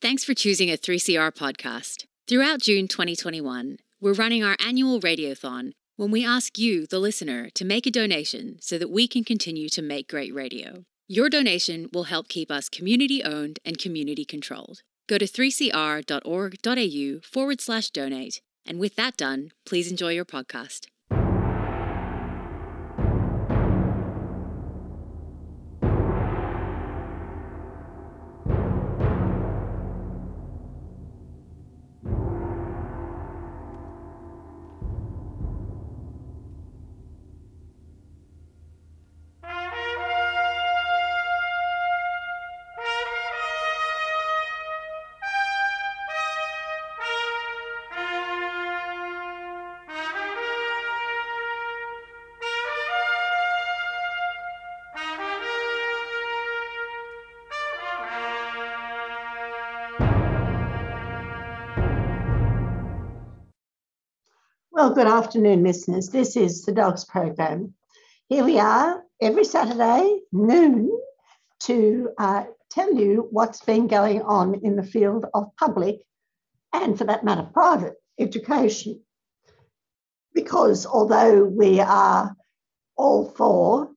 Thanks for choosing a 3CR podcast. Throughout June 2021, we're running our annual Radiothon when we ask you, the listener, to make a donation so that we can continue to make great radio. Your donation will help keep us community owned and community controlled. Go to 3cr.org.au forward slash donate. And with that done, please enjoy your podcast. Good afternoon, listeners. This is the Dogs Program. Here we are every Saturday, noon, to uh, tell you what's been going on in the field of public and, for that matter, private education. Because although we are all for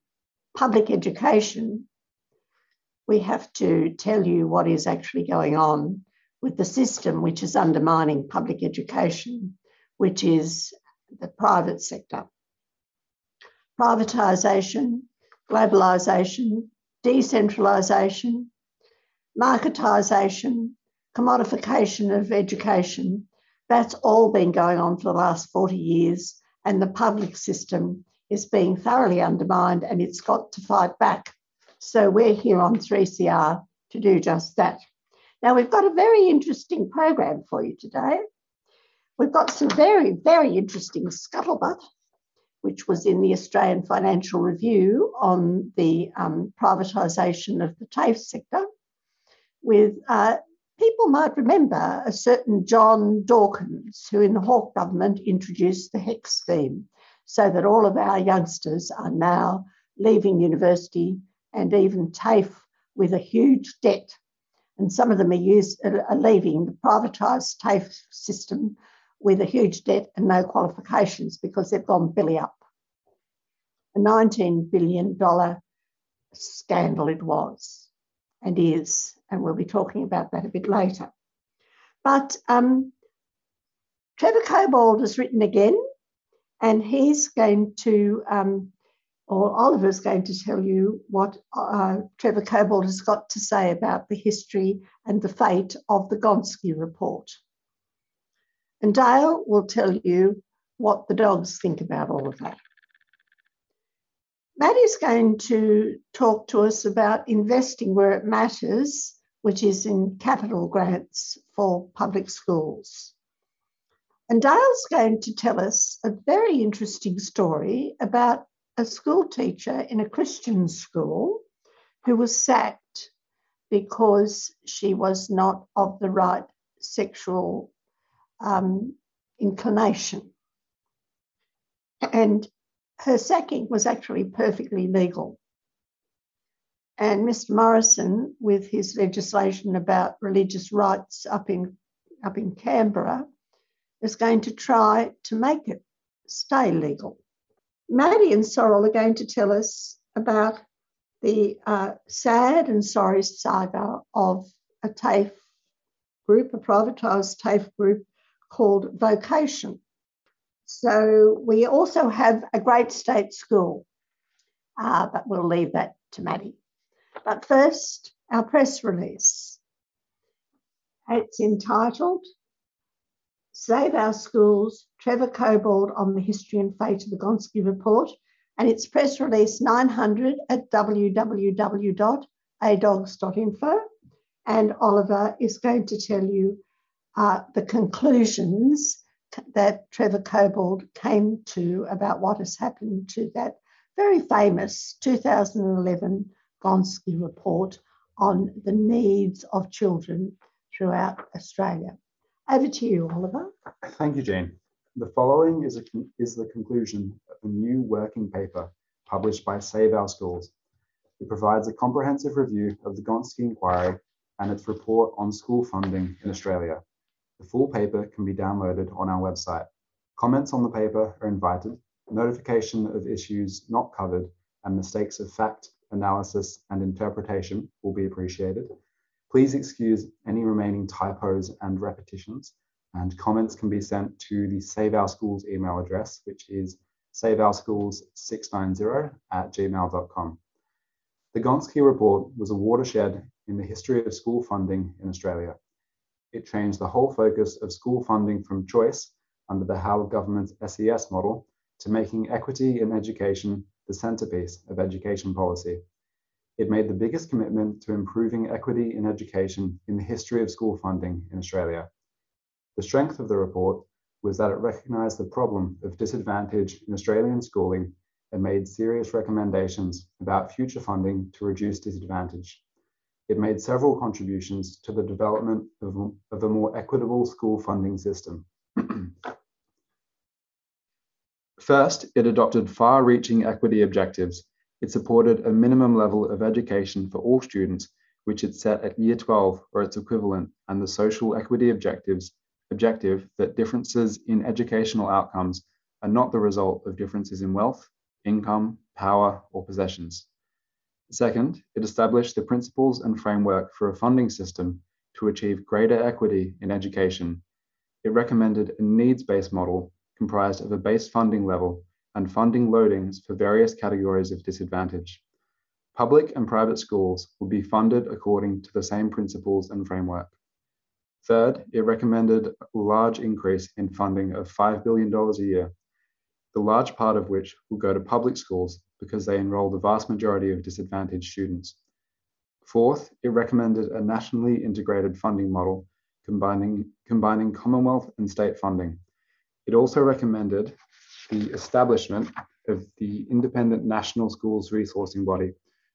public education, we have to tell you what is actually going on with the system which is undermining public education which is the private sector. Privatisation, globalisation, decentralisation, marketisation, commodification of education, that's all been going on for the last 40 years, and the public system is being thoroughly undermined and it's got to fight back. So we're here on 3CR to do just that. Now, we've got a very interesting program for you today. We've got some very, very interesting scuttlebutt, which was in the Australian Financial Review on the um, privatisation of the TAFE sector, with uh, people might remember a certain John Dawkins, who in the Hawke government introduced the HECS scheme, so that all of our youngsters are now leaving university and even TAFE with a huge debt. And some of them are, used, are leaving the privatised TAFE system with a huge debt and no qualifications because they've gone belly up. A $19 billion scandal it was and is, and we'll be talking about that a bit later. But um, Trevor Cobbold has written again, and he's going to, um, or Oliver's going to tell you what uh, Trevor Cobbold has got to say about the history and the fate of the Gonski report. And Dale will tell you what the dogs think about all of that. Maddie's going to talk to us about investing where it matters, which is in capital grants for public schools. And Dale's going to tell us a very interesting story about a school teacher in a Christian school who was sacked because she was not of the right sexual um, inclination. And her sacking was actually perfectly legal. And Mr. Morrison, with his legislation about religious rights up in, up in Canberra, is going to try to make it stay legal. Maddie and Sorrel are going to tell us about the uh, sad and sorry saga of a TAFE group, a privatised TAFE group called vocation. So we also have a great state school, uh, but we'll leave that to Maddie. But first, our press release. It's entitled Save Our Schools, Trevor Cobbold on the History and Fate of the Gonski Report, and it's press release 900 at www.adogs.info. And Oliver is going to tell you uh, the conclusions that Trevor Cobbold came to about what has happened to that very famous 2011 Gonski report on the needs of children throughout Australia. Over to you, Oliver. Thank you, Jane. The following is, is the conclusion of a new working paper published by Save Our Schools. It provides a comprehensive review of the Gonski inquiry and its report on school funding in Australia. The full paper can be downloaded on our website. Comments on the paper are invited. Notification of issues not covered and mistakes of fact, analysis, and interpretation will be appreciated. Please excuse any remaining typos and repetitions, and comments can be sent to the Save Our Schools email address, which is saveourschools690 at gmail.com. The Gonski Report was a watershed in the history of school funding in Australia. It changed the whole focus of school funding from choice under the Howard government's SES model to making equity in education the centerpiece of education policy. It made the biggest commitment to improving equity in education in the history of school funding in Australia. The strength of the report was that it recognised the problem of disadvantage in Australian schooling and made serious recommendations about future funding to reduce disadvantage. It made several contributions to the development of, of a more equitable school funding system. First, it adopted far reaching equity objectives. It supported a minimum level of education for all students, which it set at year 12 or its equivalent, and the social equity objectives objective that differences in educational outcomes are not the result of differences in wealth, income, power, or possessions. Second, it established the principles and framework for a funding system to achieve greater equity in education. It recommended a needs based model comprised of a base funding level and funding loadings for various categories of disadvantage. Public and private schools will be funded according to the same principles and framework. Third, it recommended a large increase in funding of $5 billion a year, the large part of which will go to public schools because they enroll the vast majority of disadvantaged students. Fourth, it recommended a nationally integrated funding model combining, combining Commonwealth and state funding it also recommended the establishment of the independent National Schools Resourcing Body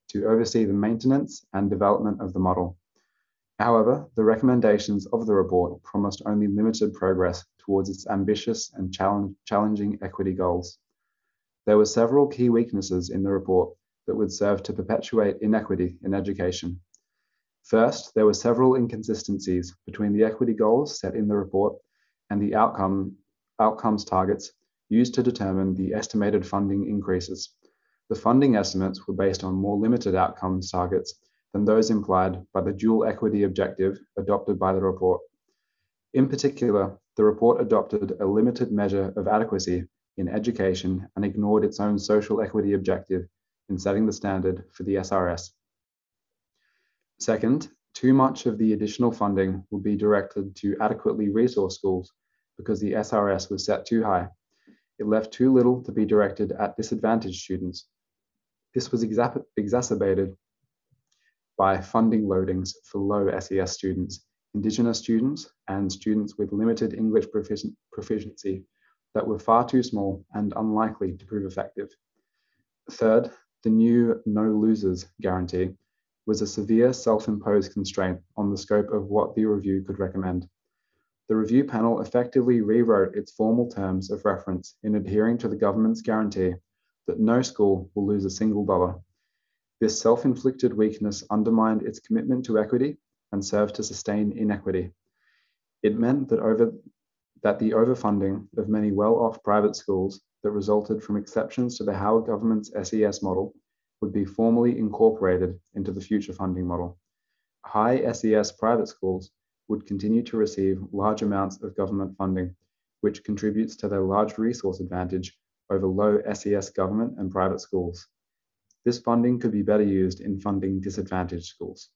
to oversee the maintenance and development of the model. However, the recommendations of the report promised only limited progress towards its ambitious and challenge, challenging equity goals. There were several key weaknesses in the report that would serve to perpetuate inequity in education. First, there were several inconsistencies between the equity goals set in the report and the outcome outcomes targets used to determine the estimated funding increases. The funding estimates were based on more limited outcomes targets than those implied by the dual equity objective adopted by the report. In particular, the report adopted a limited measure of adequacy in education and ignored its own social equity objective in setting the standard for the SRS. Second, too much of the additional funding will be directed to adequately resource schools because the SRS was set too high. It left too little to be directed at disadvantaged students. This was exacerbated by funding loadings for low SES students, Indigenous students, and students with limited English proficiency that were far too small and unlikely to prove effective. Third, the new no losers guarantee was a severe self imposed constraint on the scope of what the review could recommend. The review panel effectively rewrote its formal terms of reference in adhering to the government's guarantee that no school will lose a single dollar. This self inflicted weakness undermined its commitment to equity and served to sustain inequity. It meant that, over, that the overfunding of many well off private schools that resulted from exceptions to the Howard government's SES model would be formally incorporated into the future funding model. High SES private schools would continue to receive large amounts of government funding, which contributes to their large resource advantage over low SES government and private schools. This funding could be better used in funding disadvantaged schools.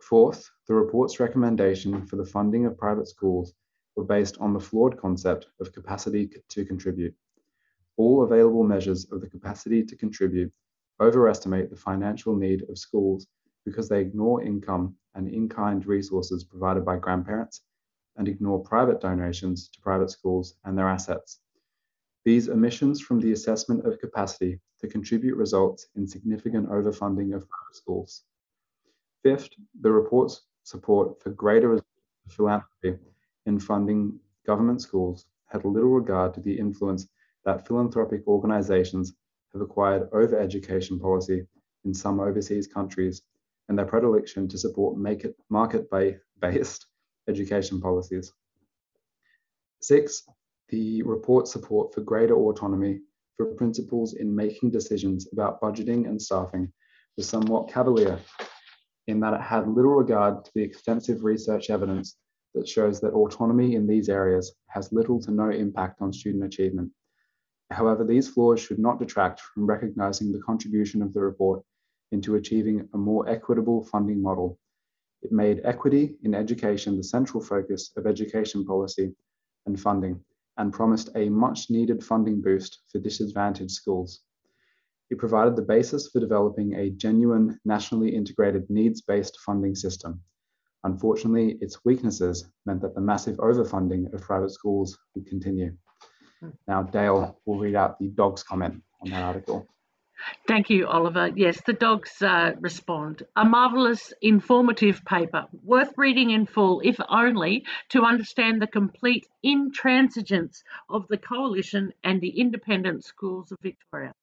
Fourth, the report's recommendation for the funding of private schools were based on the flawed concept of capacity to contribute. All available measures of the capacity to contribute overestimate the financial need of schools because they ignore income and in-kind resources provided by grandparents and ignore private donations to private schools and their assets. These omissions from the assessment of capacity to contribute results in significant overfunding of private schools. Fifth, the report's support for greater philanthropy in funding government schools had little regard to the influence that philanthropic organizations have acquired over education policy in some overseas countries and their predilection to support market-based education policies. Six, the report support for greater autonomy for principals in making decisions about budgeting and staffing was somewhat cavalier in that it had little regard to the extensive research evidence that shows that autonomy in these areas has little to no impact on student achievement. However, these flaws should not detract from recognizing the contribution of the report into achieving a more equitable funding model. It made equity in education the central focus of education policy and funding and promised a much needed funding boost for disadvantaged schools. It provided the basis for developing a genuine nationally integrated needs-based funding system. Unfortunately, its weaknesses meant that the massive overfunding of private schools would continue. Now, Dale will read out the dog's comment on that article. Thank you, Oliver. Yes, the dogs uh, respond. A marvellous, informative paper, worth reading in full, if only to understand the complete intransigence of the Coalition and the independent schools of Victoria.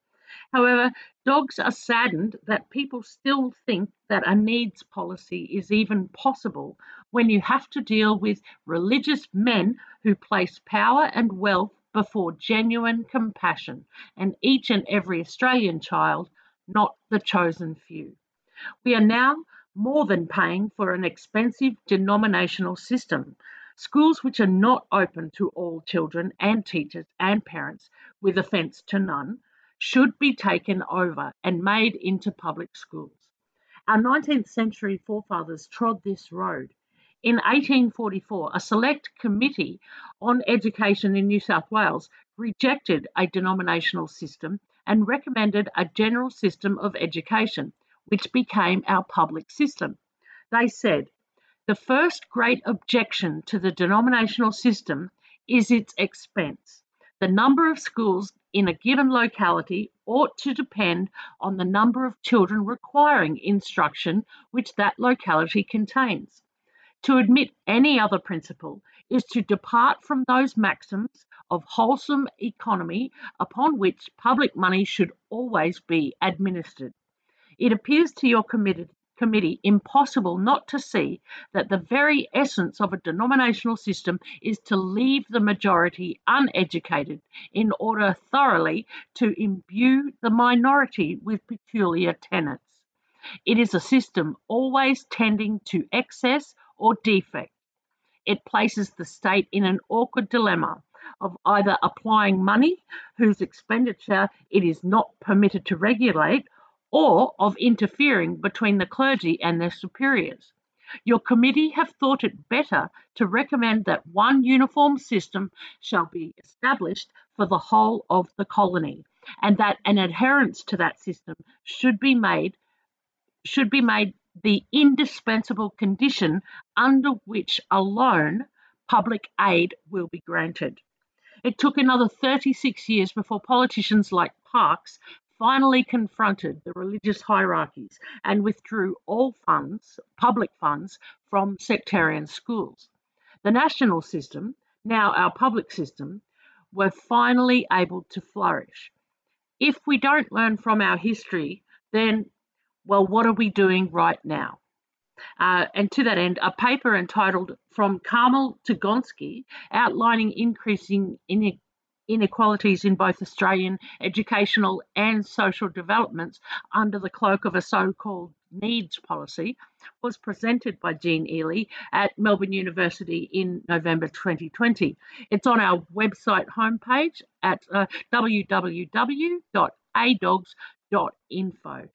However, dogs are saddened that people still think that a needs policy is even possible when you have to deal with religious men who place power and wealth before genuine compassion and each and every Australian child, not the chosen few. We are now more than paying for an expensive denominational system. Schools which are not open to all children and teachers and parents, with offence to none, should be taken over and made into public schools. Our 19th century forefathers trod this road. In 1844, a select committee on education in New South Wales rejected a denominational system and recommended a general system of education, which became our public system. They said, the first great objection to the denominational system is its expense. The number of schools in a given locality ought to depend on the number of children requiring instruction which that locality contains. To admit any other principle is to depart from those maxims of wholesome economy upon which public money should always be administered. It appears to your committed committee impossible not to see that the very essence of a denominational system is to leave the majority uneducated in order thoroughly to imbue the minority with peculiar tenets. It is a system always tending to excess or defect. It places the state in an awkward dilemma of either applying money whose expenditure it is not permitted to regulate or of interfering between the clergy and their superiors. Your committee have thought it better to recommend that one uniform system shall be established for the whole of the colony, and that an adherence to that system should be made should be made the indispensable condition under which alone public aid will be granted. It took another 36 years before politicians like Parkes finally confronted the religious hierarchies and withdrew all funds, public funds, from sectarian schools. The national system, now our public system, were finally able to flourish. If we don't learn from our history, then, well, what are we doing right now? Uh, and to that end, a paper entitled From Karmel to Gonski, outlining increasing inequalities in both Australian educational and social developments under the cloak of a so called needs policy was presented by Jean Ely at Melbourne University in November 2020. It's on our website homepage at uh, www.adogs.info.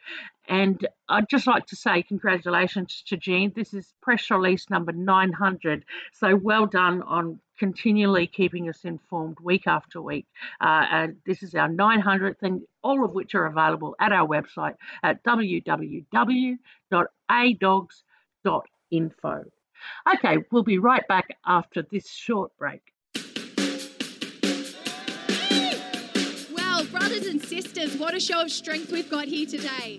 And I'd just like to say congratulations to Jean. This is press release number 900. So well done on continually keeping us informed week after week. Uh, and this is our 900th, and all of which are available at our website at www.adogs.info. Okay, we'll be right back after this short break. Well, brothers and sisters, what a show of strength we've got here today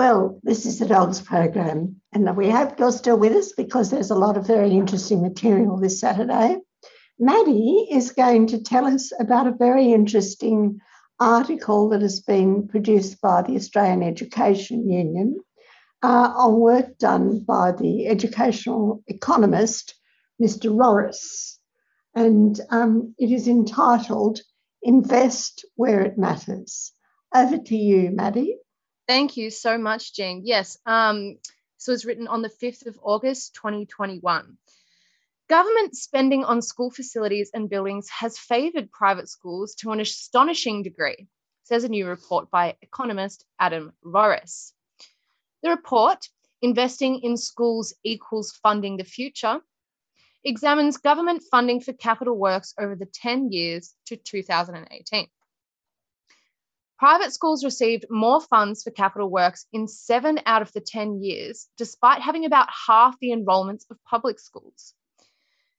Well, this is the Dogs program, and we hope you're still with us because there's a lot of very interesting material this Saturday. Maddie is going to tell us about a very interesting article that has been produced by the Australian Education Union uh, on work done by the educational economist, Mr. Rorris. And um, it is entitled Invest Where It Matters. Over to you, Maddie. Thank you so much, Jean. Yes, um, so it's written on the 5th of August, 2021. Government spending on school facilities and buildings has favoured private schools to an astonishing degree, says a new report by economist Adam Rorris. The report, Investing in Schools Equals Funding the Future, examines government funding for capital works over the 10 years to 2018. Private schools received more funds for capital works in seven out of the 10 years, despite having about half the enrolments of public schools.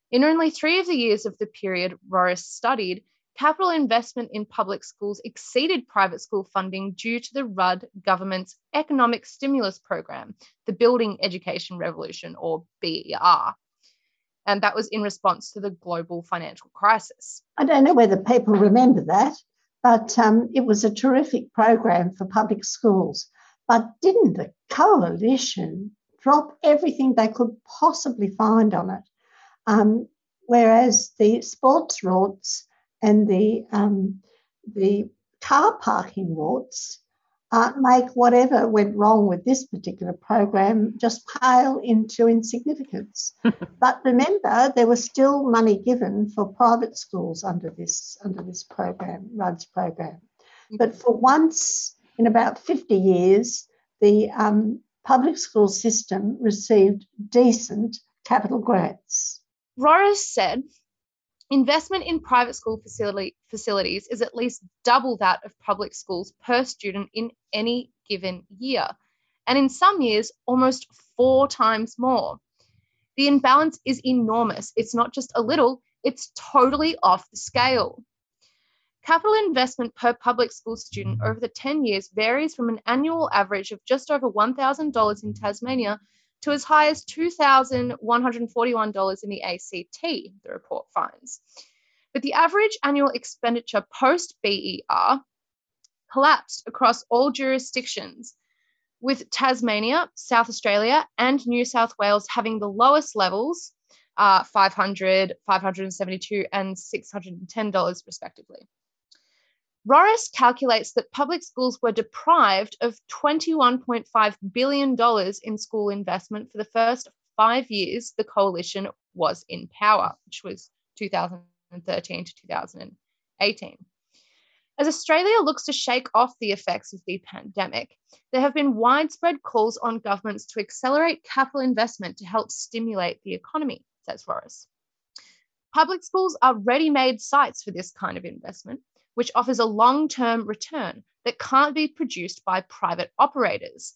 In only three of the years of the period Rorris studied, capital investment in public schools exceeded private school funding due to the Rudd government's economic stimulus program, the Building Education Revolution, or BER. And that was in response to the global financial crisis. I don't know whether people remember that. But um, it was a terrific program for public schools. But didn't the coalition drop everything they could possibly find on it? Um, whereas the sports rorts and the um, the car parking rorts uh, make whatever went wrong with this particular program just pale into insignificance. but remember, there was still money given for private schools under this under this program, Rudd's program. But for once in about 50 years, the um, public school system received decent capital grants. Rorris said Investment in private school facility, facilities is at least double that of public schools per student in any given year, and in some years, almost four times more. The imbalance is enormous. It's not just a little, it's totally off the scale. Capital investment per public school student over the 10 years varies from an annual average of just over $1,000 in Tasmania to as high as $2,141 in the ACT, the report finds. But the average annual expenditure post BER collapsed across all jurisdictions, with Tasmania, South Australia, and New South Wales having the lowest levels uh, 500 572 and $610 respectively. Rorris calculates that public schools were deprived of $21.5 billion in school investment for the first five years the coalition was in power, which was 2013 to 2018. As Australia looks to shake off the effects of the pandemic, there have been widespread calls on governments to accelerate capital investment to help stimulate the economy, says Rorris. Public schools are ready made sites for this kind of investment, which offers a long term return that can't be produced by private operators.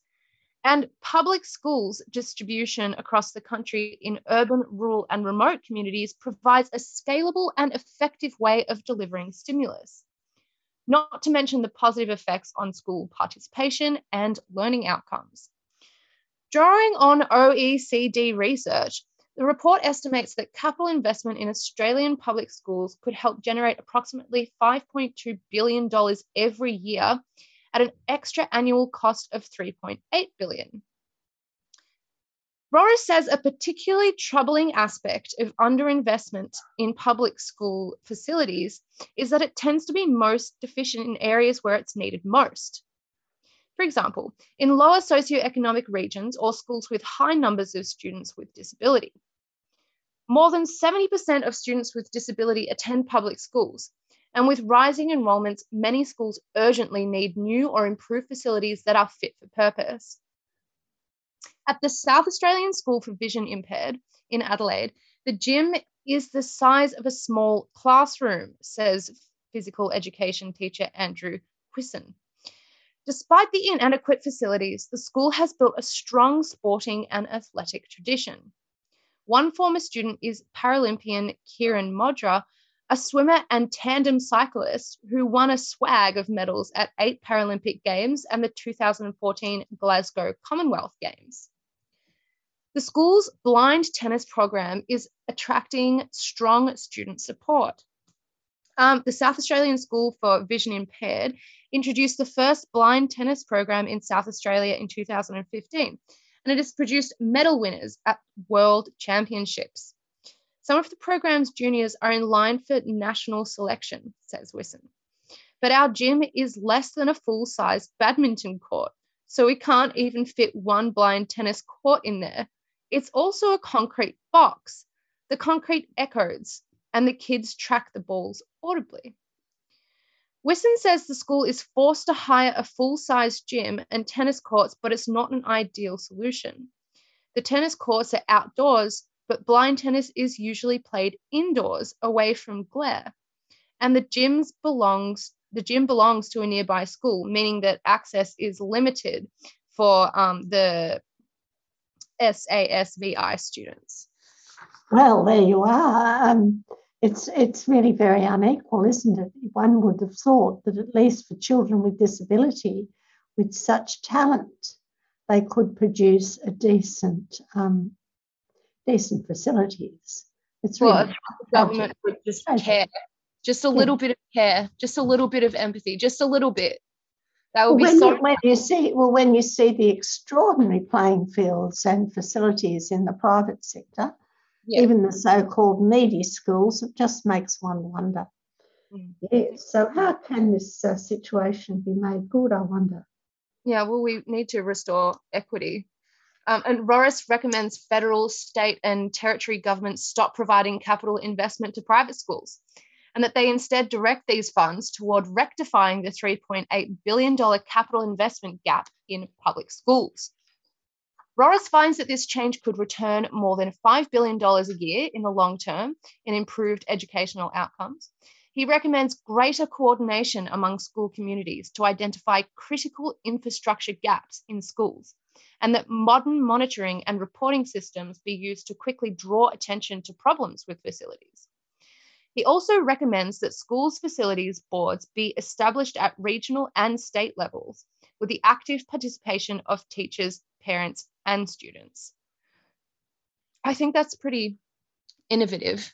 And public schools distribution across the country in urban, rural, and remote communities provides a scalable and effective way of delivering stimulus. Not to mention the positive effects on school participation and learning outcomes. Drawing on OECD research, the report estimates that capital investment in Australian public schools could help generate approximately $5.2 billion every year at an extra annual cost of $3.8 billion. Rorris says a particularly troubling aspect of underinvestment in public school facilities is that it tends to be most deficient in areas where it's needed most. For example, in lower socioeconomic regions or schools with high numbers of students with disability. More than 70% of students with disability attend public schools, and with rising enrolments, many schools urgently need new or improved facilities that are fit for purpose. At the South Australian School for Vision Impaired in Adelaide, the gym is the size of a small classroom, says physical education teacher Andrew Quisson. Despite the inadequate facilities, the school has built a strong sporting and athletic tradition. One former student is Paralympian Kieran Modra, a swimmer and tandem cyclist who won a swag of medals at eight Paralympic Games and the 2014 Glasgow Commonwealth Games. The school's blind tennis program is attracting strong student support. Um, the South Australian School for Vision Impaired introduced the first blind tennis program in South Australia in 2015, and it has produced medal winners at world championships. Some of the program's juniors are in line for national selection, says Wisson. But our gym is less than a full size badminton court, so we can't even fit one blind tennis court in there. It's also a concrete box. The concrete echoes, and the kids track the balls audibly. Wisson says the school is forced to hire a full size gym and tennis courts, but it's not an ideal solution. The tennis courts are outdoors, but blind tennis is usually played indoors away from glare. And the gyms belongs the gym belongs to a nearby school, meaning that access is limited for um, the SASVI students. Well, there you are. Um, it's it's really very unequal, isn't it? One would have thought that at least for children with disability, with such talent, they could produce a decent um, decent facilities. It's really well, the government would just care, just a little bit of care, just a little bit of empathy, just a little bit. That would well, be so. you, when you see well, when you see the extraordinary playing fields and facilities in the private sector, yeah. even the so-called needy schools, it just makes one wonder. Mm. Yes. So how can this uh, situation be made good? I wonder. Yeah. Well, we need to restore equity. Um, and Rorris recommends federal, state, and territory governments stop providing capital investment to private schools and that they instead direct these funds toward rectifying the $3.8 billion capital investment gap in public schools. Rorris finds that this change could return more than $5 billion a year in the long term in improved educational outcomes. He recommends greater coordination among school communities to identify critical infrastructure gaps in schools, and that modern monitoring and reporting systems be used to quickly draw attention to problems with facilities. He also recommends that schools' facilities boards be established at regional and state levels with the active participation of teachers, parents, and students. I think that's pretty innovative.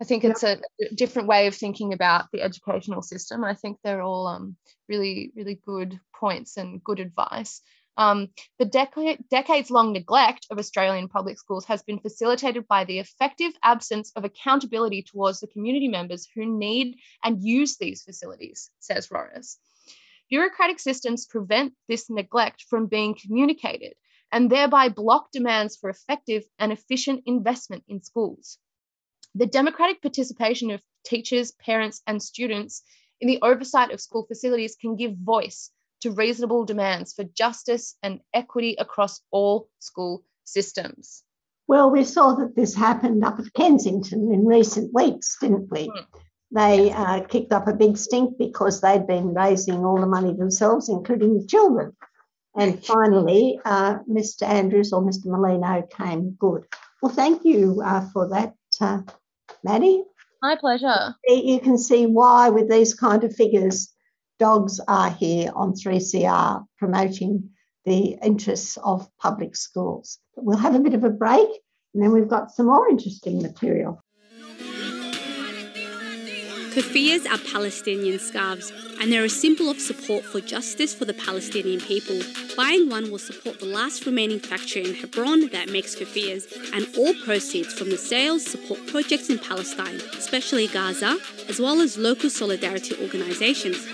I think it's a, different way of thinking about the educational system. I think they're all um, really, really good points and good advice. Um, the dec- decades long neglect of Australian public schools has been facilitated by the effective absence of accountability towards the community members who need and use these facilities, says Rorris. Bureaucratic systems prevent this neglect from being communicated and thereby block demands for effective and efficient investment in schools. The democratic participation of teachers, parents, and students in the oversight of school facilities can give voice to reasonable demands for justice and equity across all school systems. Well, we saw that this happened up at Kensington in recent weeks, didn't we? Mm. They uh, kicked up a big stink because they'd been raising all the money themselves, including the children. And finally, uh, Mr. Andrews or Mr. Merlino came good. Well, thank you uh, for that, uh, Maddie. My pleasure. You can see why, with these kind of figures, dogs are here on 3CR promoting the interests of public schools. But we'll have a bit of a break and then we've got some more interesting material. Keffiyehs are Palestinian scarves, and they're a symbol of support for justice for the Palestinian people. Buying one will support the last remaining factory in Hebron that makes keffiyehs, and all proceeds from the sales support projects in Palestine, especially Gaza, as well as local solidarity organizations.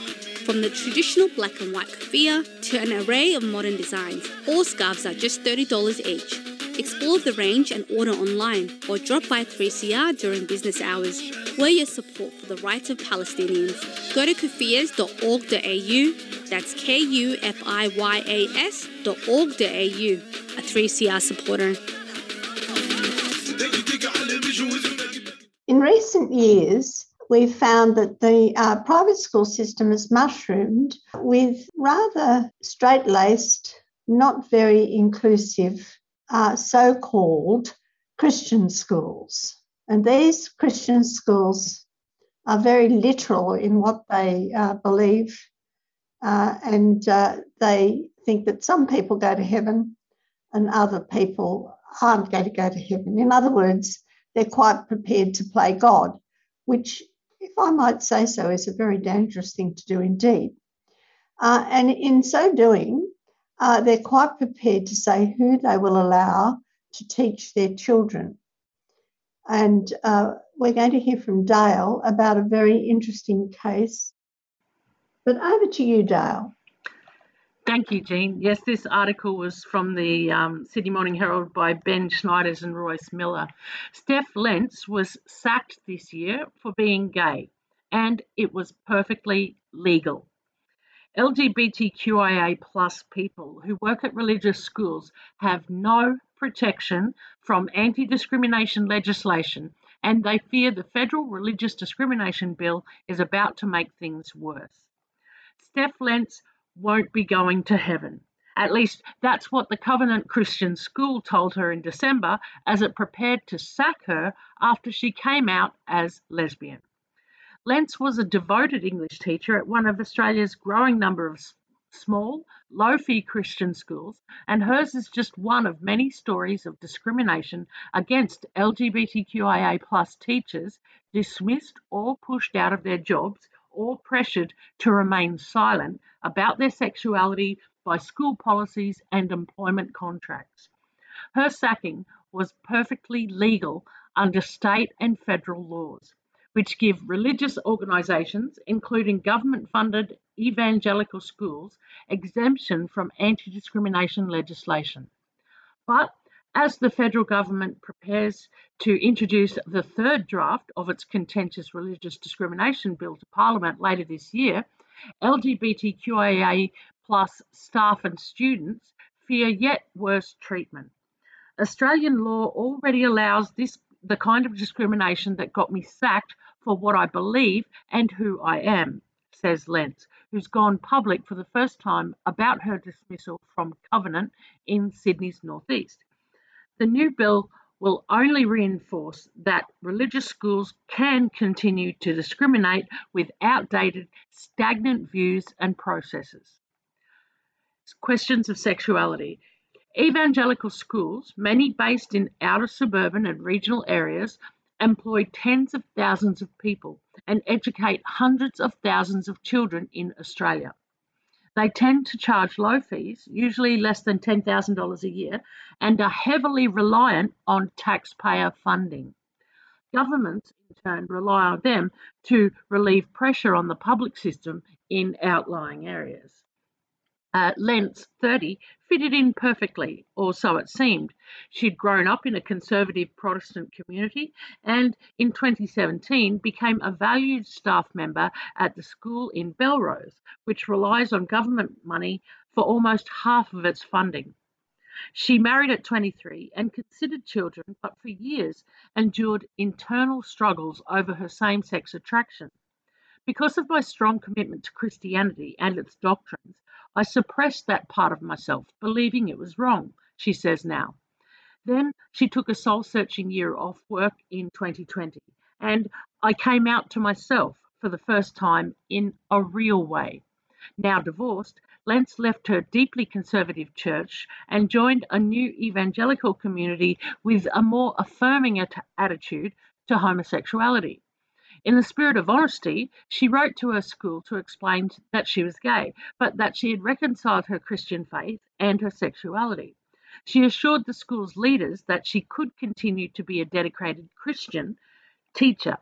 From the traditional black and white keffiyeh to an array of modern designs, all scarves are just $30 each. Explore the range and order online or drop by 3CR during business hours. We're your support for the rights of Palestinians. Go to kufiyas.org.au, that's K U F I Y A S.org.au, a 3CR supporter. In recent years, we've found that the uh, private school system has mushroomed with rather straight laced, not very inclusive uh, so called Christian schools. And these Christian schools are very literal in what they uh, believe, uh, and uh, they think that some people go to heaven and other people aren't going to go to heaven. In other words, they're quite prepared to play God, which, if I might say so, is a very dangerous thing to do indeed. Uh, and in so doing, uh, they're quite prepared to say who they will allow to teach their children. And uh, we're going to hear from Dale about a very interesting case. But over to you, Dale. Thank you, Jean. Yes, this article was from the um, Sydney Morning Herald by Ben Schneiders and Royce Millar. Steph Lentz was sacked this year for being gay, and it was perfectly legal. LGBTQIA plus people who work at religious schools have no protection from anti discrimination legislation, and they fear the federal religious discrimination bill is about to make things worse. Steph Lentz won't be going to heaven. At least that's what the Covenant Christian School told her in December as it prepared to sack her after she came out as lesbian. Lentz was a devoted English teacher at one of Australia's growing number of small, low fee Christian schools, and hers is just one of many stories of discrimination against LGBTQIA teachers dismissed or pushed out of their jobs or pressured to remain silent about their sexuality by school policies and employment contracts. Her sacking was perfectly legal under state and federal laws which give religious organisations, including government funded evangelical schools, exemption from anti discrimination legislation. But as the federal government prepares to introduce the third draft of its contentious religious discrimination bill to Parliament later this year, LGBTQIA plus staff and students fear yet worse treatment. Australian law already allows this the kind of discrimination that got me sacked for what I believe and who I am, says Lentz, who's gone public for the first time about her dismissal from Covenant in Sydney's northeast. The new bill will only reinforce that religious schools can continue to discriminate with outdated, stagnant views and processes. Questions of sexuality. Evangelical schools, many based in outer suburban and regional areas, employ tens of thousands of people and educate hundreds of thousands of children in Australia. They tend to charge low fees, usually less than $10,000 a year, and are heavily reliant on taxpayer funding. Governments, in turn, rely on them to relieve pressure on the public system in outlying areas uh, Lentz, 30, fitted in perfectly, or so it seemed. She'd grown up in a conservative Protestant community and in 2017 became a valued staff member at the school in Belrose, which relies on government money for almost half of its funding. She married at 23 and considered children, but for years endured internal struggles over her same sex attraction. Because of my strong commitment to Christianity and its doctrines, I suppressed that part of myself, believing it was wrong, she says now. Then she took a soul searching year off work in 2020, and I came out to myself for the first time in a real way. Now divorced, Lentz left her deeply conservative church and joined a new evangelical community with a more affirming at- attitude to homosexuality. In the spirit of honesty, she wrote to her school to explain that she was gay, but that she had reconciled her Christian faith and her sexuality. She assured the school's leaders that she could continue to be a dedicated Christian teacher.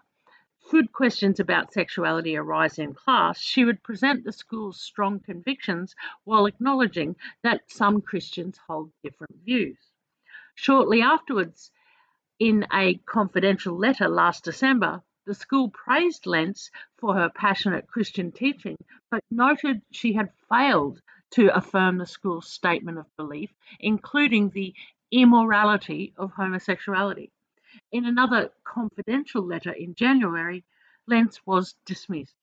Should questions about sexuality arise in class, she would present the school's strong convictions while acknowledging that some Christians hold different views. Shortly afterwards, in a confidential letter last December, the school praised Lentz for her passionate Christian teaching, but noted she had failed to affirm the school's statement of belief, including the immorality of homosexuality. In another confidential letter in January, Lentz was dismissed.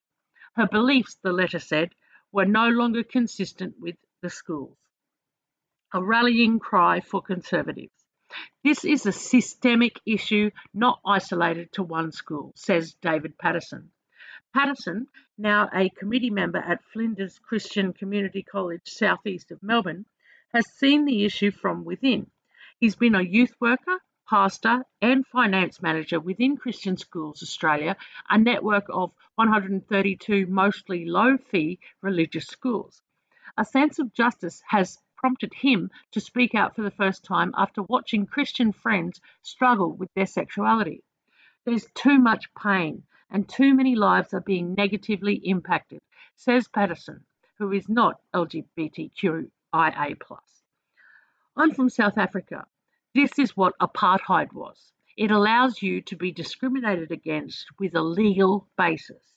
Her beliefs, the letter said, were no longer consistent with the schools. A rallying cry for conservatives. This is a systemic issue not isolated to one school, says David Patterson. Patterson, now a committee member at Flinders Christian Community College southeast of Melbourne, has seen the issue from within. He's been a youth worker, pastor, and finance manager within Christian Schools Australia, a network of 132 mostly low fee religious schools. A sense of justice has prompted him to speak out for the first time after watching Christian friends struggle with their sexuality. There's too much pain and too many lives are being negatively impacted, says Patterson, who is not LGBTQIA. I'm from South Africa. This is what apartheid was. It allows you to be discriminated against with a legal basis.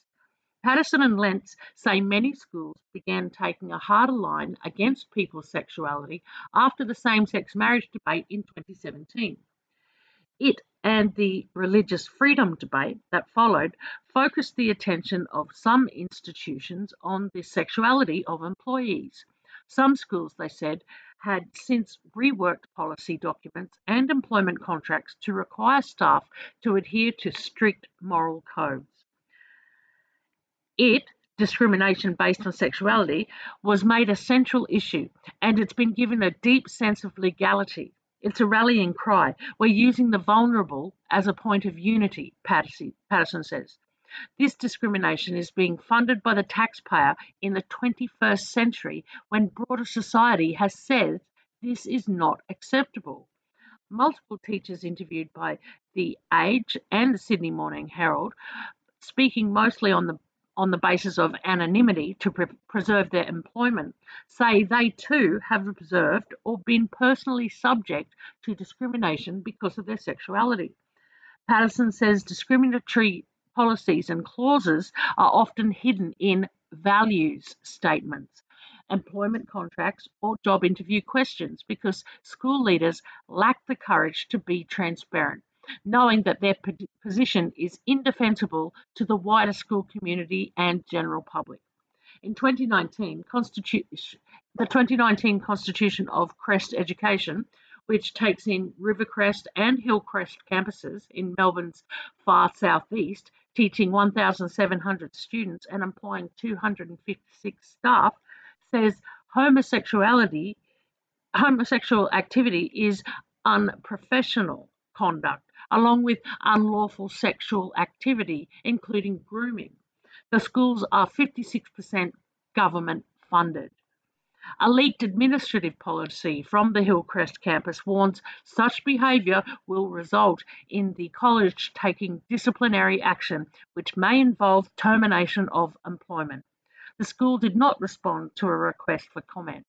Patterson and Lentz say many schools began taking a harder line against people's sexuality after the same sex marriage debate in 2017. It and the religious freedom debate that followed focused the attention of some institutions on the sexuality of employees. Some schools, they said, had since reworked policy documents and employment contracts to require staff to adhere to strict moral codes it, discrimination based on sexuality, was made a central issue and it's been given a deep sense of legality. It's a rallying cry. We're using the vulnerable as a point of unity, Patterson says. This discrimination is being funded by the taxpayer in the 21st century when broader society has said this is not acceptable. Multiple teachers interviewed by The Age and the Sydney Morning Herald, speaking mostly on the on the basis of anonymity to pre- preserve their employment say they too have observed or been personally subject to discrimination because of their sexuality. Patterson says discriminatory policies and clauses are often hidden in values statements, employment contracts, or job interview questions because school leaders lack the courage to be transparent knowing that their position is indefensible to the wider school community and general public. In 2019, the 2019 Constitution of Crest Education, which takes in Rivercrest and Hillcrest campuses in Melbourne's far southeast, teaching 1,700 students and employing 256 staff, says homosexuality, homosexual activity is unprofessional conduct along with unlawful sexual activity, including grooming. The schools are 56% government funded. A leaked administrative policy from the Hillcrest campus warns such behaviour will result in the college taking disciplinary action, which may involve termination of employment. The school did not respond to a request for comment.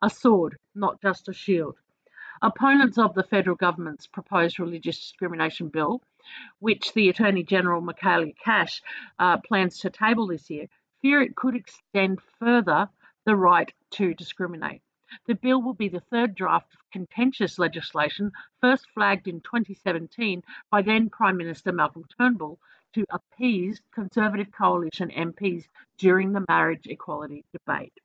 A sword, not just a shield. Opponents of the federal government's proposed religious discrimination bill, which the Attorney General Michaelia Cash uh, plans to table this year, fear it could extend further the right to discriminate. The bill will be the third draft of contentious legislation first flagged in 2017 by then Prime Minister Malcolm Turnbull to appease Conservative coalition MPs during the marriage equality debate.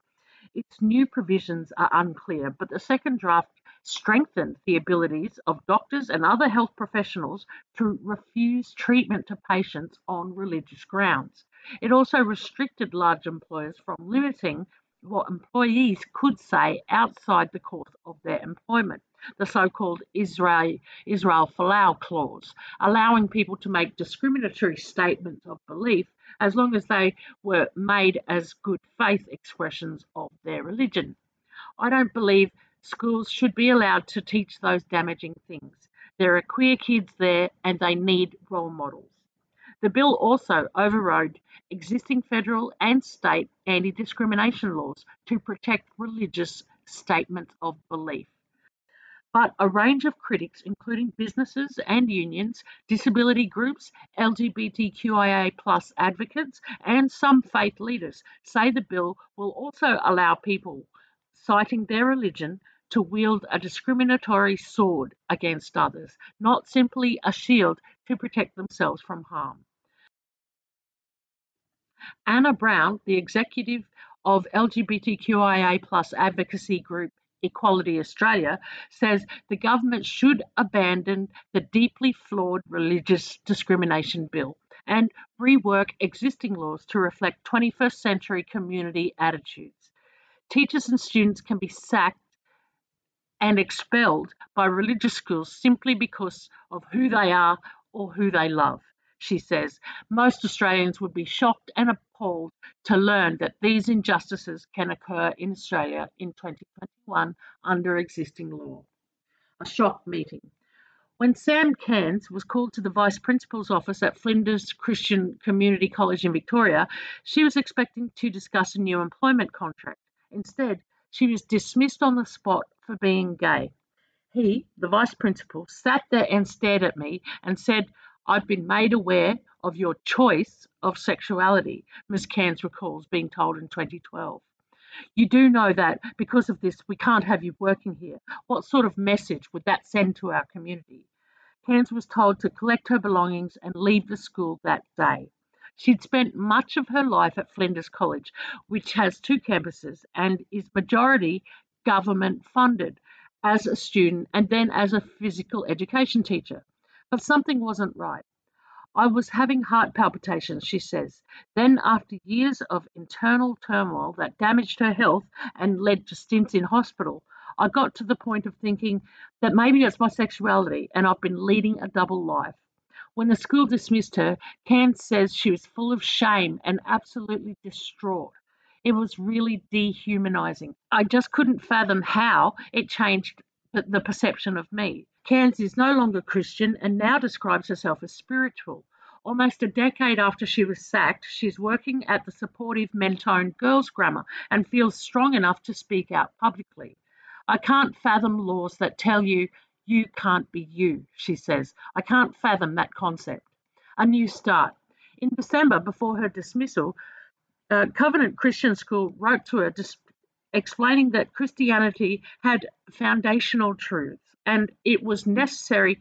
Its new provisions are unclear, but the second draft strengthened the abilities of doctors and other health professionals to refuse treatment to patients on religious grounds. It also restricted large employers from limiting what employees could say outside the course of their employment, the so-called Israel, Israel Folau clause, allowing people to make discriminatory statements of belief as long as they were made as good faith expressions of their religion. I don't believe Schools should be allowed to teach those damaging things. There are queer kids there and they need role models. The bill also overrode existing federal and state anti discrimination laws to protect religious statements of belief. But a range of critics, including businesses and unions, disability groups, LGBTQIA advocates, and some faith leaders, say the bill will also allow people citing their religion to wield a discriminatory sword against others, not simply a shield to protect themselves from harm. Anna Brown, the executive of LGBTQIA plus advocacy group Equality Australia, says the government should abandon the deeply flawed religious discrimination bill and rework existing laws to reflect 21st century community attitudes. Teachers and students can be sacked and expelled by religious schools simply because of who they are or who they love she says. Most Australians would be shocked and appalled to learn that these injustices can occur in Australia in 2021 under existing law. A shock meeting. When Sam Cairns was called to the Vice Principal's office at Flinders Christian Community College in Victoria, she was expecting to discuss a new employment contract. Instead, she was dismissed on the spot for being gay. He, the Vice Principal, sat there and stared at me and said, I've been made aware of your choice of sexuality, Ms. Cairns recalls being told in 2012. You do know that because of this, we can't have you working here. What sort of message would that send to our community? Cairns was told to collect her belongings and leave the school that day. She'd spent much of her life at Flinders College, which has two campuses and is majority government funded as a student and then as a physical education teacher. But something wasn't right. I was having heart palpitations, she says. Then, after years of internal turmoil that damaged her health and led to stints in hospital, I got to the point of thinking that maybe it's my sexuality and I've been leading a double life. When the school dismissed her, Cairns says she was full of shame and absolutely distraught. It was really dehumanizing. I just couldn't fathom how it changed the perception of me. Cairns is no longer Christian and now describes herself as spiritual. Almost a decade after she was sacked, she's working at the supportive Mentone Girls Grammar and feels strong enough to speak out publicly. I can't fathom laws that tell you you can't be you, she says. I can't fathom that concept. A new start. In December, before her dismissal, uh, Covenant Christian School wrote to her dis- explaining that Christianity had foundational truths and it was necessary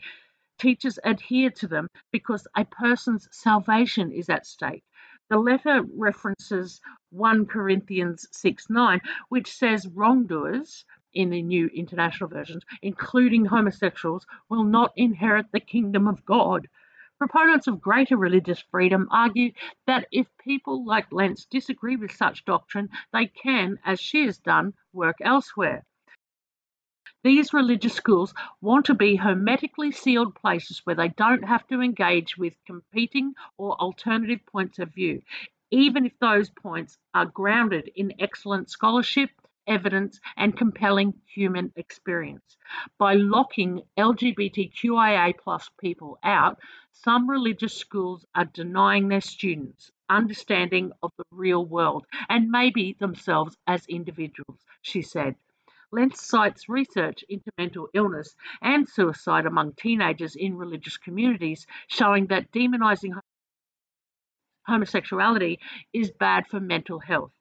teachers adhere to them because a person's salvation is at stake. The letter references 1 Corinthians 6 9, which says wrongdoers in the New International Versions, including homosexuals, will not inherit the kingdom of God. Proponents of greater religious freedom argue that if people like Lentz disagree with such doctrine, they can, as she has done, work elsewhere. These religious schools want to be hermetically sealed places where they don't have to engage with competing or alternative points of view, even if those points are grounded in excellent scholarship, evidence, and compelling human experience. By locking LGBTQIA people out, some religious schools are denying their students understanding of the real world and maybe themselves as individuals, she said. Lentz cites research into mental illness and suicide among teenagers in religious communities, showing that demonizing homosexuality is bad for mental health.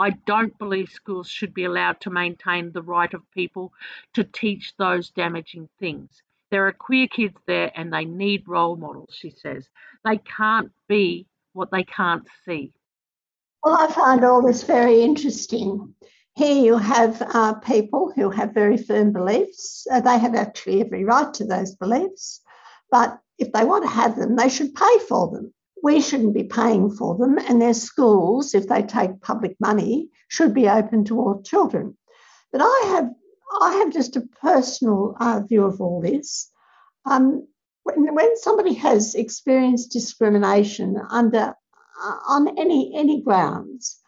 I don't believe schools should be allowed to maintain the right of people to teach those damaging things. There are queer kids there and they need role models, she says. They can't be what they can't see. Well, I find all this very interesting. Here you have uh, people who have very firm beliefs. Uh, they have actually every right to those beliefs. But if they want to have them, they should pay for them. We shouldn't be paying for them. And their schools, if they take public money, should be open to all children. But I have, I have just a personal uh, view of all this. Um, when, when somebody has experienced discrimination under uh, on any any grounds,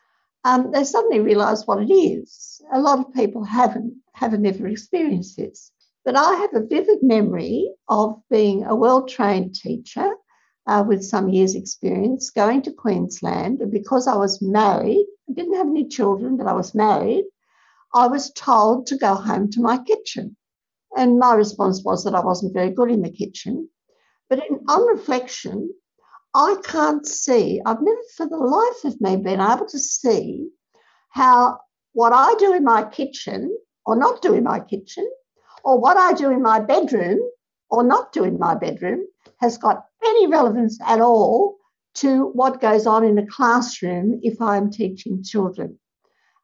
um, they suddenly realise what it is. A lot of people haven't haven't ever experienced this. But I have a vivid memory of being a well trained teacher uh, with some years' experience, going to Queensland, and because I was married, I didn't have any children, but I was married. I was told to go home to my kitchen. And my response was that I wasn't very good in the kitchen. But in, on reflection, I can't see, I've never for the life of me been able to see how what I do in my kitchen or not do in my kitchen, or what I do in my bedroom or not do in my bedroom, has got any relevance at all to what goes on in a classroom if I'm teaching children.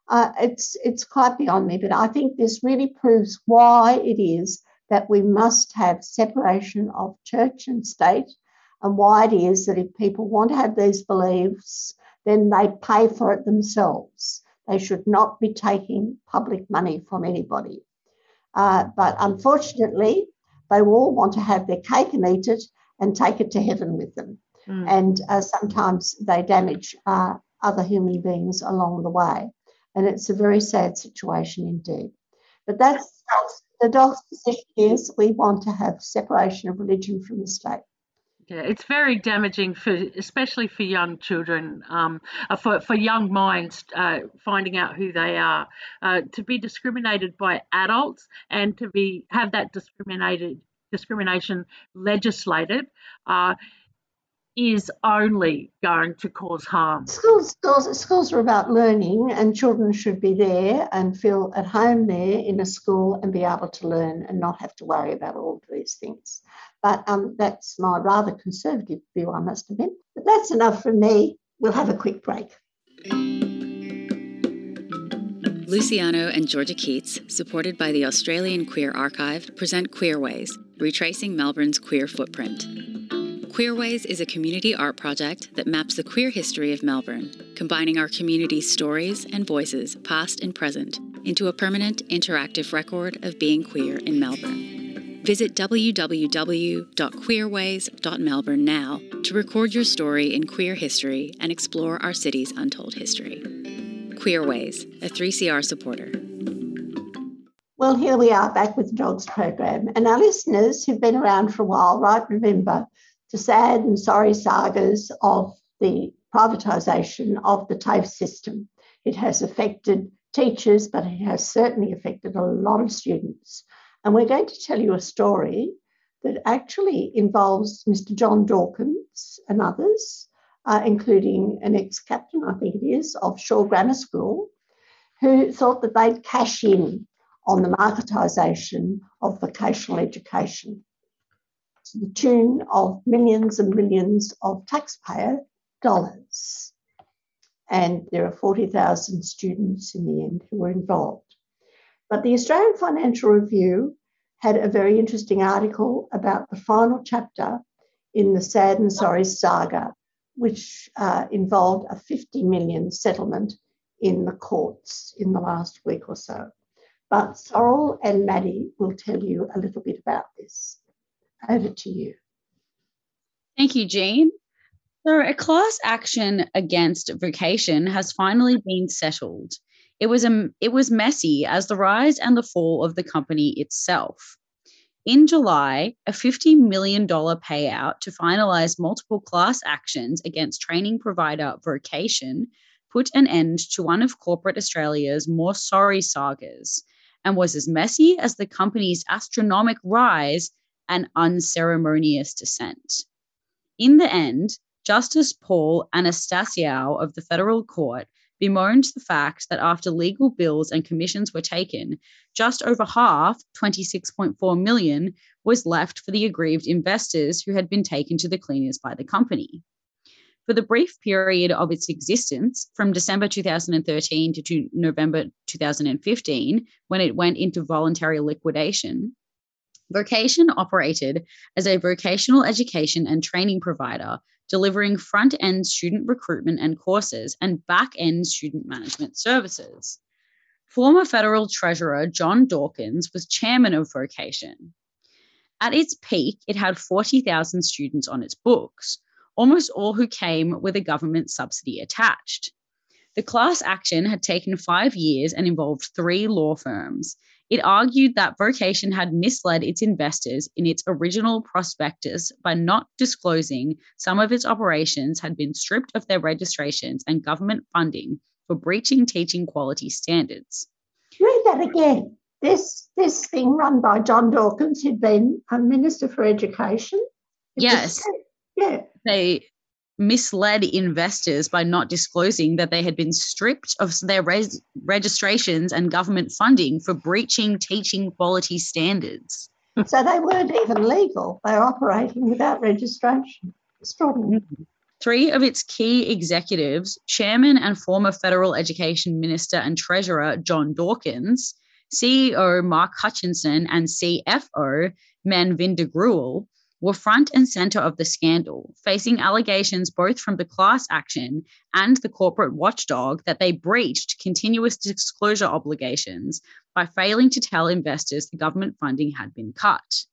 Uh, it's it's quite beyond me, but I think this really proves why it is that we must have separation of church and state, and why it is that if people want to have these beliefs, then they pay for it themselves. They should not be taking public money from anybody. Uh, but unfortunately, they all want to have their cake and eat it and take it to heaven with them. Mm. And uh, sometimes they damage uh, other human beings along the way. And it's a very sad situation indeed. But that's the dog's position is we want to have separation of religion from the state. Yeah, it's very damaging for, especially for young children, um, uh, for for young minds uh, finding out who they are, uh, to be discriminated by adults and to be have that discriminated discrimination legislated. Uh, is only going to cause harm. Schools, schools, schools are about learning, and children should be there and feel at home there in a school and be able to learn and not have to worry about all of these things. But um, that's my rather conservative view, I must admit. But that's enough from me. We'll have a quick break. Luciano and Georgia Keats, supported by the Australian Queer Archive, present Queerways, retracing Melbourne's queer footprint. Queerways is a community art project that maps the queer history of Melbourne, combining our community's stories and voices, past and present, into a permanent interactive record of being queer in Melbourne. Visit www.queerways.melbourne now to record your story in queer history and explore our city's untold history. Queerways, a 3CR supporter. Well, here we are back with the Dogs program, and our listeners who've been around for a while right remember the sad and sorry sagas of the privatisation of the TAFE system. It has affected teachers, but it has certainly affected a lot of students. And we're going to tell you a story that actually involves Mr. John Dawkins and others, uh, including an ex captain, I think it is, of Shore Grammar School, who thought that they'd cash in on the marketisation of vocational education to the tune of millions and millions of taxpayer dollars. And there are 40,000 students in the end who were involved. But the Australian Financial Review had a very interesting article about the final chapter in the Sad and Sorry saga, which uh, involved a 50 million settlement in the courts in the last week or so. But Sorrel and Maddie will tell you a little bit about this. Over to you. Thank you, Jean. So, a class action against vocation has finally been settled. It was, a, it was messy as the rise and the fall of the company itself. In July, a $50 million payout to finalise multiple class actions against training provider Vocation put an end to one of corporate Australia's more sorry sagas and was as messy as the company's astronomical rise and unceremonious descent. In the end, Justice Paul Anastassiou of the federal court bemoaned the fact that after legal bills and commissions were taken, just over half, 26.4 million, was left for the aggrieved investors who had been taken to the cleaners by the company. For the brief period of its existence, from December 2013 to November 2015, when it went into voluntary liquidation, Vocation operated as a vocational education and training provider, delivering front end student recruitment and courses and back end student management services. Former federal treasurer John Dawkins was chairman of Vocation. At its peak, it had 40,000 students on its books, almost all who came with a government subsidy attached. The class action had taken five years and involved three law firms, it argued that Vocation had misled its investors in its original prospectus by not disclosing some of its operations had been stripped of their registrations and government funding for breaching teaching quality standards. Read that again. this this thing run by John Dawkins, who'd been a minister for education. Yes. yeah. They misled investors by not disclosing that they had been stripped of their res- registrations and government funding for breaching teaching quality standards. So they weren't even legal. They were operating without registration. Extraordinary. Mm-hmm. Three of its key executives, Chairman and former Federal Education Minister and Treasurer John Dawkins, CEO Mark Hutchinson, and CFO Manvinder Grewal, were front and center of the scandal, facing allegations both from the class action and the corporate watchdog that they breached continuous disclosure obligations by failing to tell investors the government funding had been cut.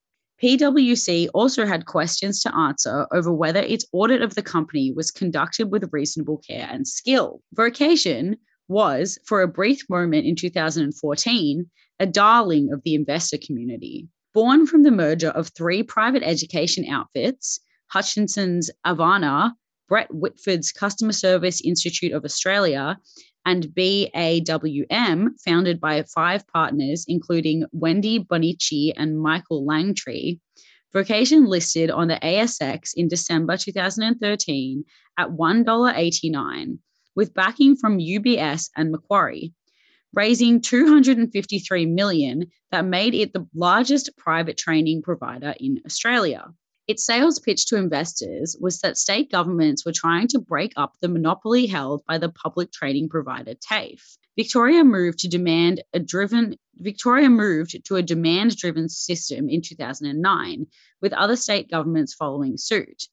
PwC also had questions to answer over whether its audit of the company was conducted with reasonable care and skill. Vocation was, for a brief moment in 2014, a darling of the investor community. Born from the merger of three private education outfits, Hutchinson's Avana, Brett Whitford's Customer Service Institute of Australia, and BAWM, founded by five partners, including Wendy Bonici and Michael Langtree. Vocation listed on the ASX in December 2013 at $1.89, with backing from UBS and Macquarie, raising 253 million that made it the largest private training provider in Australia. Its sales pitch to investors was that state governments were trying to break up the monopoly held by the public training provider TAFE. Victoria moved to demand a driven Victoria moved to a demand driven system in 2009 with other state governments following suit.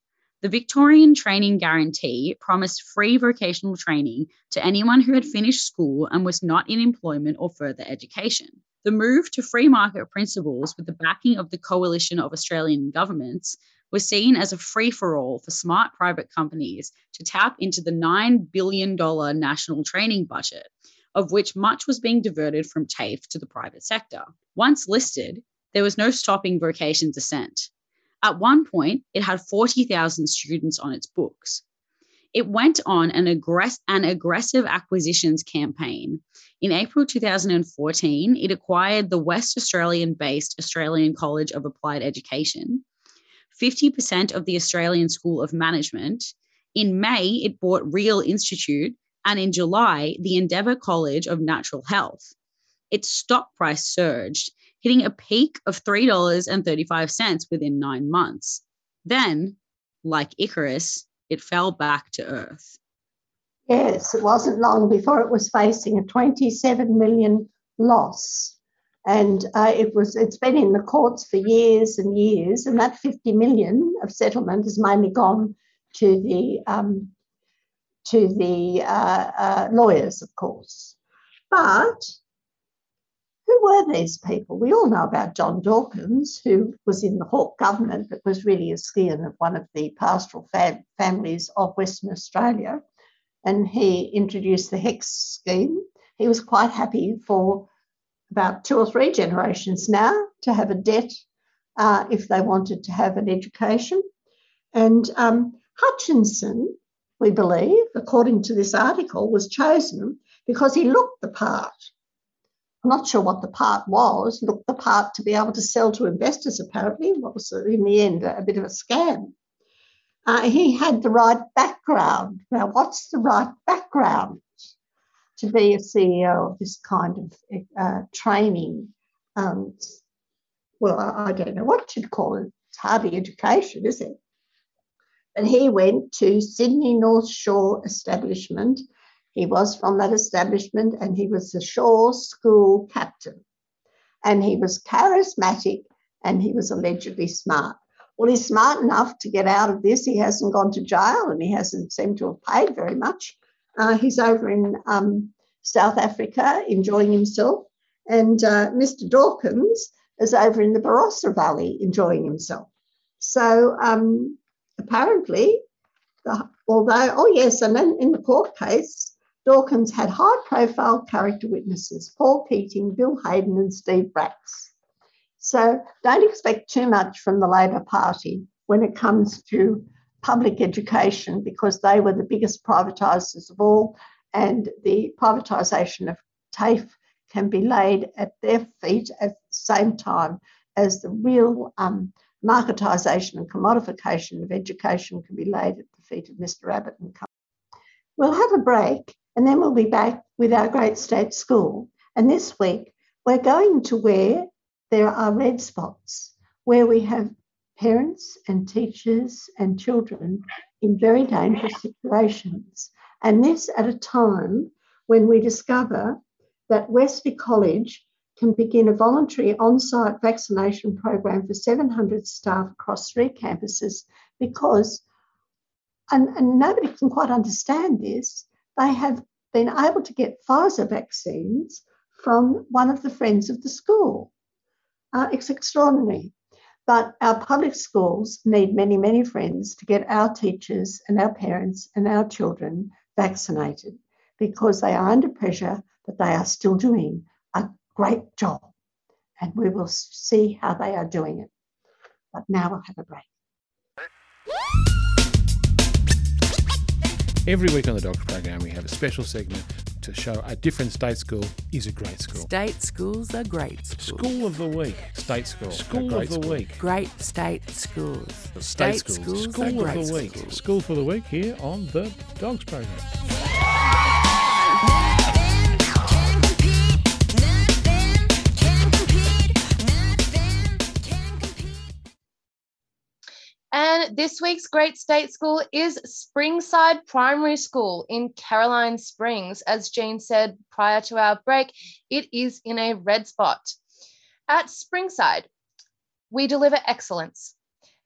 The Victorian Training Guarantee promised free vocational training to anyone who had finished school and was not in employment or further education. The move to free market principles with the backing of the coalition of Australian governments was seen as a free for all for smart private companies to tap into the $9 billion national training budget, of which much was being diverted from TAFE to the private sector. Once listed, there was no stopping vocation's ascent. At one point, it had 40,000 students on its books. It went on an, aggress- an aggressive acquisitions campaign. In April 2014, it acquired the West Australian based Australian College of Applied Education, 50% of the Australian School of Management. In May, it bought Real Institute, and in July, the Endeavour College of Natural Health. Its stock price surged, hitting a peak of $3.35 within nine months. Then, like Icarus, it fell back to earth. Yes, it wasn't long before it was facing a 27 million loss. And uh, it was it's been in the courts for years and years, and that 50 million of settlement has mainly gone to the um, to the uh, uh, lawyers, of course. But who were these people? We all know about John Dawkins, who was in the Hawke government, but was really a scion of one of the pastoral fam- families of Western Australia. And he introduced the HECS scheme. He was quite happy for about two or three generations now to have a debt uh, if they wanted to have an education. And um, Hutchinson, we believe, according to this article, was chosen because he looked the part. I'm not sure what the part was, looked the part to be able to sell to investors, apparently. What was in the end a bit of a scam. Uh, he had the right background. Now, what's the right background to be a CEO of this kind of uh, training? Um, well, I, don't know what you'd call it. It's hardly education, is it? But he went to Sydney North Shore establishment he was from that establishment and he was the Shore School captain. And he was charismatic and he was allegedly smart. Well, he's smart enough to get out of this. He hasn't gone to jail and he hasn't seemed to have paid very much. Uh, he's over in um, South Africa enjoying himself. And uh, Mr. Dawkins is over in the Barossa Valley enjoying himself. So um, apparently, the, although, oh yes, and then in the court case, Dawkins had high profile character witnesses Paul Keating, Bill Hayden, and Steve Bracks. So don't expect too much from the Labor Party when it comes to public education because they were the biggest privatisers of all, and the privatisation of TAFE can be laid at their feet at the same time as the real um, marketisation and commodification of education can be laid at the feet of Mr Abbott and. We'll have a break and then we'll be back with our great state school. And this week, we're going to where there are red spots, where we have parents and teachers and children in very dangerous situations. And this at a time when we discover that Wesley College can begin a voluntary on site vaccination program for 700 staff across three campuses because, and, and nobody can quite understand this, they have been able to get Pfizer vaccines from one of the friends of the school. Uh, it's extraordinary. But our public schools need many, many friends to get our teachers and our parents and our children vaccinated because they are under pressure, but they are still doing a great job. And we will see how they are doing it. But now we'll have a break. Every week on the Dogs program, we have a special segment to show a different state school is a great school. State schools are great schools. School of the week. State school. School of the school. week. Great state schools. State, State schools. schools School of great the week. School for the week here on the Dogs program. This week's Great State School is Springside Primary School in Caroline Springs. As Jean said prior to our break, it is in a red spot. At Springside, we deliver excellence.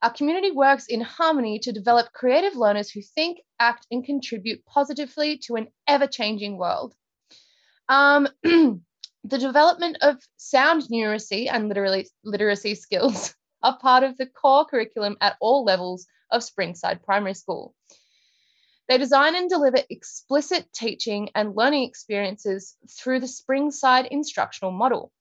Our community works in harmony to develop creative learners who think, act, and contribute positively to an ever changing world. Um, the development of sound numeracy and literacy skills are part of the core curriculum at all levels of Springside Primary School. They design and deliver explicit teaching and learning experiences through the Springside instructional model.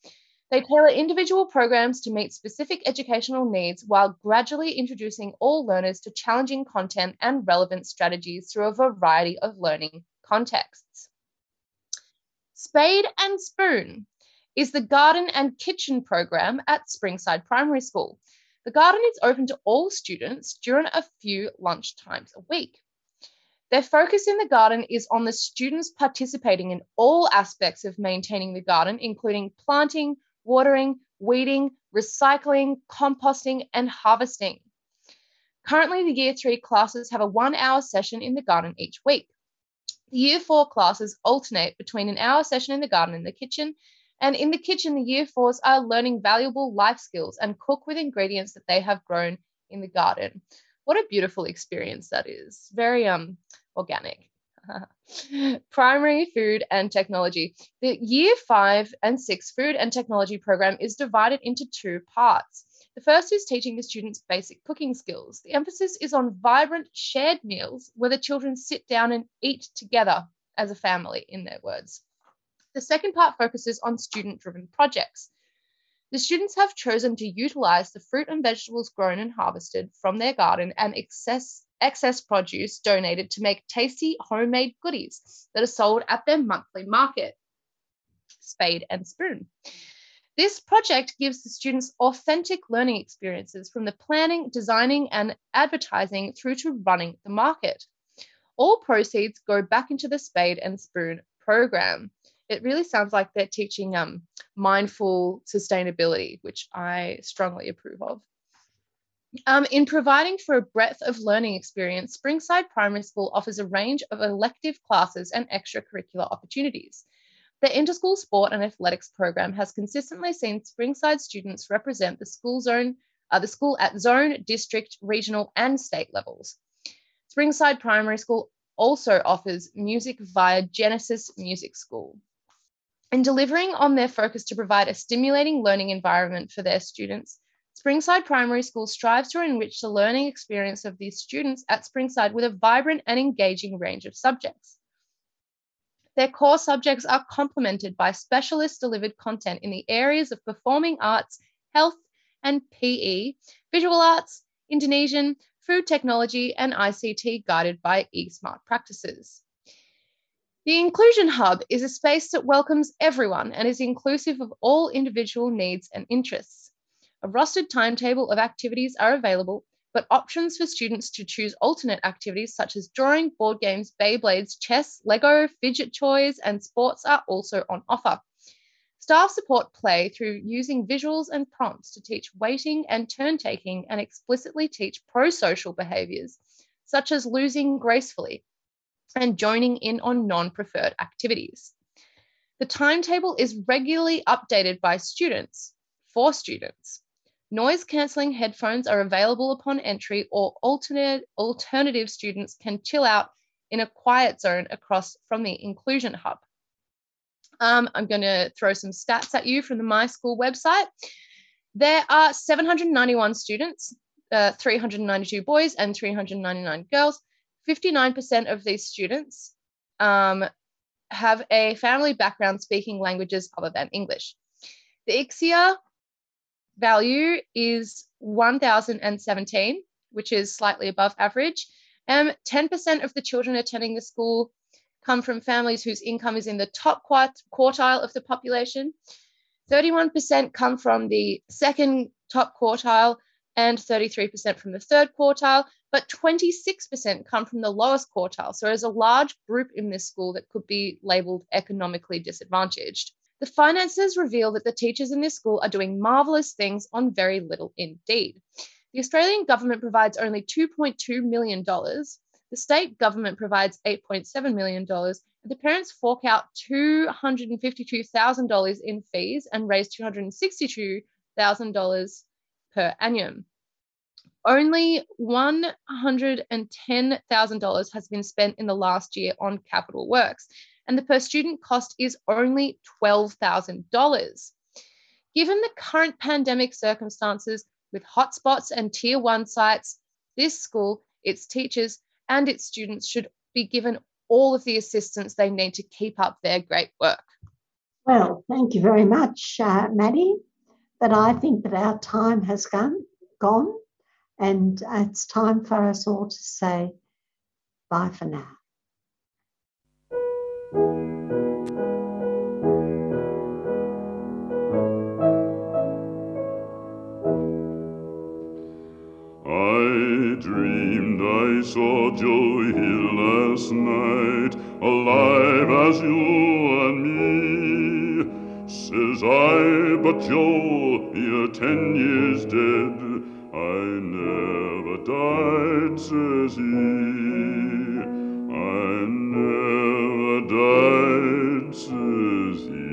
They tailor individual programs to meet specific educational needs while gradually introducing all learners to challenging content and relevant strategies through a variety of learning contexts. Spade and Spoon is the garden and kitchen program at Springside Primary School. The garden is open to all students during a few lunch times a week. Their focus in the garden is on the students participating in all aspects of maintaining the garden, including planting, watering, weeding, recycling, composting, and harvesting. Currently, the Year 3 classes have a one hour session in the garden each week. The Year 4 classes alternate between an hour session in the garden and the kitchen, and in the kitchen, the Year 4s are learning valuable life skills and cook with ingredients that they have grown in the garden. What a beautiful experience that is. Very um organic. Primary food and technology. The year five and six food and technology program is divided into two parts. The first is teaching the students basic cooking skills. The emphasis is on vibrant shared meals where the children sit down and eat together as a family, in their words. The second part focuses on student driven projects. The students have chosen to utilize the fruit and vegetables grown and harvested from their garden and excess, excess produce donated to make tasty homemade goodies that are sold at their monthly market, Spade and Spoon. This project gives the students authentic learning experiences from the planning, designing, and advertising through to running the market. All proceeds go back into the Spade and Spoon program. It really sounds like they're teaching um, mindful sustainability, which I strongly approve of. Um, in providing for a breadth of learning experience, Springside Primary School offers a range of elective classes and extracurricular opportunities. The interschool sport and athletics program has consistently seen Springside students represent the school zone, uh, the school at zone, district, regional, and state levels. Springside Primary School also offers music via Genesis Music School. In delivering on their focus to provide a stimulating learning environment for their students, Springside Primary School strives to enrich the learning experience of these students at Springside with a vibrant and engaging range of subjects. Their core subjects are complemented by specialist delivered content in the areas of performing arts, health and PE, visual arts, Indonesian, food technology, and ICT guided by eSmart practices. The Inclusion Hub is a space that welcomes everyone and is inclusive of all individual needs and interests. A rostered timetable of activities are available, but options for students to choose alternate activities such as drawing, board games, Beyblades, chess, Lego, fidget toys, and sports are also on offer. Staff support play through using visuals and prompts to teach waiting and turn taking and explicitly teach pro social behaviours, such as losing gracefully and joining in on non preferred activities. The timetable is regularly updated by students for students. Noise cancelling headphones are available upon entry, or alternate, alternative students can chill out in a quiet zone across from the Inclusion Hub. Um, I'm going to throw some stats at you from the My School website. There are 791 students, uh, 392 boys, and 399 girls. 59% of these students um, have a family background speaking languages other than English. The ICSEA value is 1,017, which is slightly above average. Um, 10% of the children attending the school come from families whose income is in the top quartile of the population. 31% come from the second top quartile and 33% from the third quartile, but 26% come from the lowest quartile. So there's a large group in this school that could be labeled economically disadvantaged. The finances reveal that the teachers in this school are doing marvellous things on very little indeed. The Australian government provides only $2.2 million. The state government provides $8.7 million. And the parents fork out $252,000 in fees and raise $262,000 per annum. Only $110,000 has been spent in the last year on capital works and the per student cost is only $12,000. Given the current pandemic circumstances with hotspots and tier one sites, this school, its teachers, and its students should be given all of the assistance they need to keep up their great work. Well, thank you very much, uh, Maddie. But I think that our time has gone, gone, and it's time for us all to say bye for now. I dreamed I saw Joe Hill last night, alive as you and me. Says I, but Joe, you're ten years dead. I never died, says he. I never died, says he.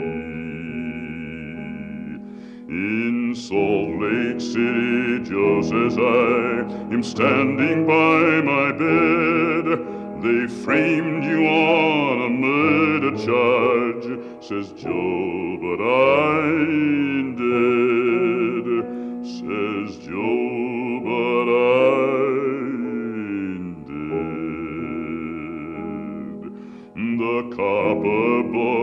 In Salt Lake City, Joe says I am standing by my bed. They framed you on a murder charge, says Joe, but I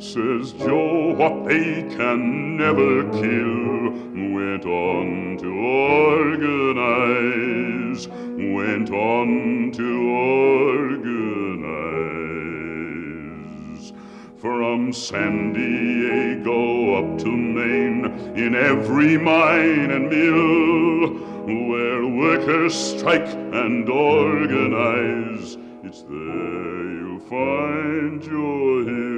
says Joe, what they can never kill went on to organize, went on to organize. From San Diego up to Maine, in every mine and mill, where workers strike and organize, it's there you'll find your hill.